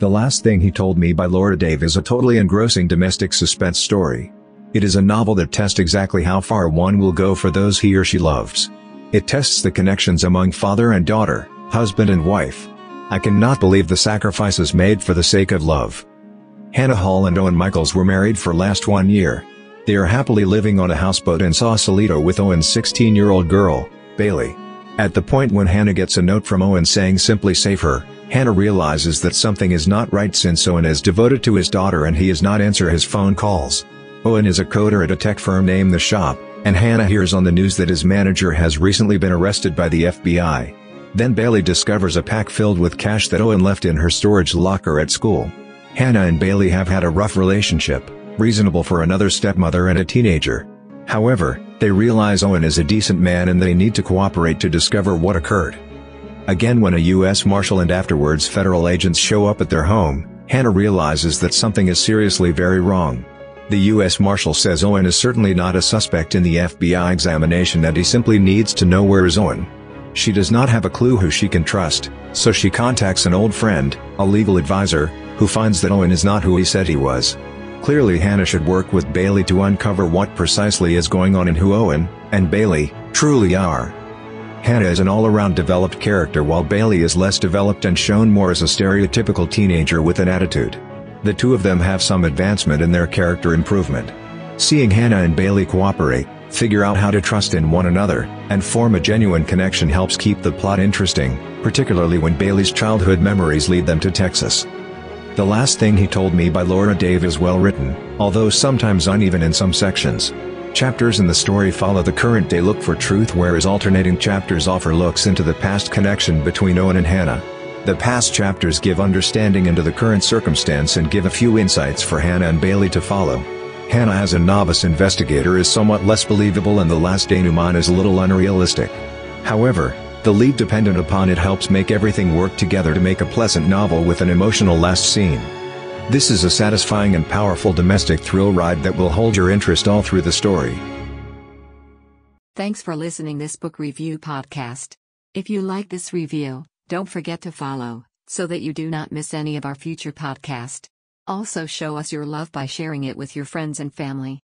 The Last Thing He Told Me by Laura Dave is a totally engrossing domestic suspense story. It is a novel that tests exactly how far one will go for those he or she loves. It tests the connections among father and daughter, husband and wife. I cannot believe the sacrifices made for the sake of love. Hannah Hall and Owen Michaels were married for last one year. They are happily living on a houseboat in Sausalito with Owen's 16-year-old girl, Bailey. At the point when Hannah gets a note from Owen saying simply save her, Hannah realizes that something is not right since Owen is devoted to his daughter and he does not answer his phone calls. Owen is a coder at a tech firm named The Shop, and Hannah hears on the news that his manager has recently been arrested by the FBI. Then Bailey discovers a pack filled with cash that Owen left in her storage locker at school. Hannah and Bailey have had a rough relationship, reasonable for another stepmother and a teenager. However, they realize Owen is a decent man and they need to cooperate to discover what occurred. Again when a U.S. Marshal and afterwards federal agents show up at their home, Hannah realizes that something is seriously very wrong. The U.S. Marshal says Owen is certainly not a suspect in the FBI examination and he simply needs to know where is Owen. She does not have a clue who she can trust, so she contacts an old friend, a legal advisor, who finds that Owen is not who he said he was. Clearly Hannah should work with Bailey to uncover what precisely is going on and who Owen, and Bailey, truly are. Hannah is an all-around developed character while Bailey is less developed and shown more as a stereotypical teenager with an attitude. The two of them have some advancement in their character improvement. Seeing Hannah and Bailey cooperate, figure out how to trust in one another, and form a genuine connection helps keep the plot interesting, particularly when Bailey's childhood memories lead them to Texas. The Last Thing He Told Me by Laura Dave is well written, although sometimes uneven in some sections. Chapters in the story follow the current day look for truth whereas alternating chapters offer looks into the past connection between Owen and Hannah. The past chapters give understanding into the current circumstance and give a few insights for Hannah and Bailey to follow. Hannah as a novice investigator is somewhat less believable and the last denouement is a little unrealistic. However, the lead dependent upon it helps make everything work together to make a pleasant novel with an emotional last scene. This is a satisfying and powerful domestic thrill ride that will hold your interest all through the story. Thanks for listening this book review podcast. If you like this review, don't forget to follow, so that you do not miss any of our future podcast. Also show us your love by sharing it with your friends and family.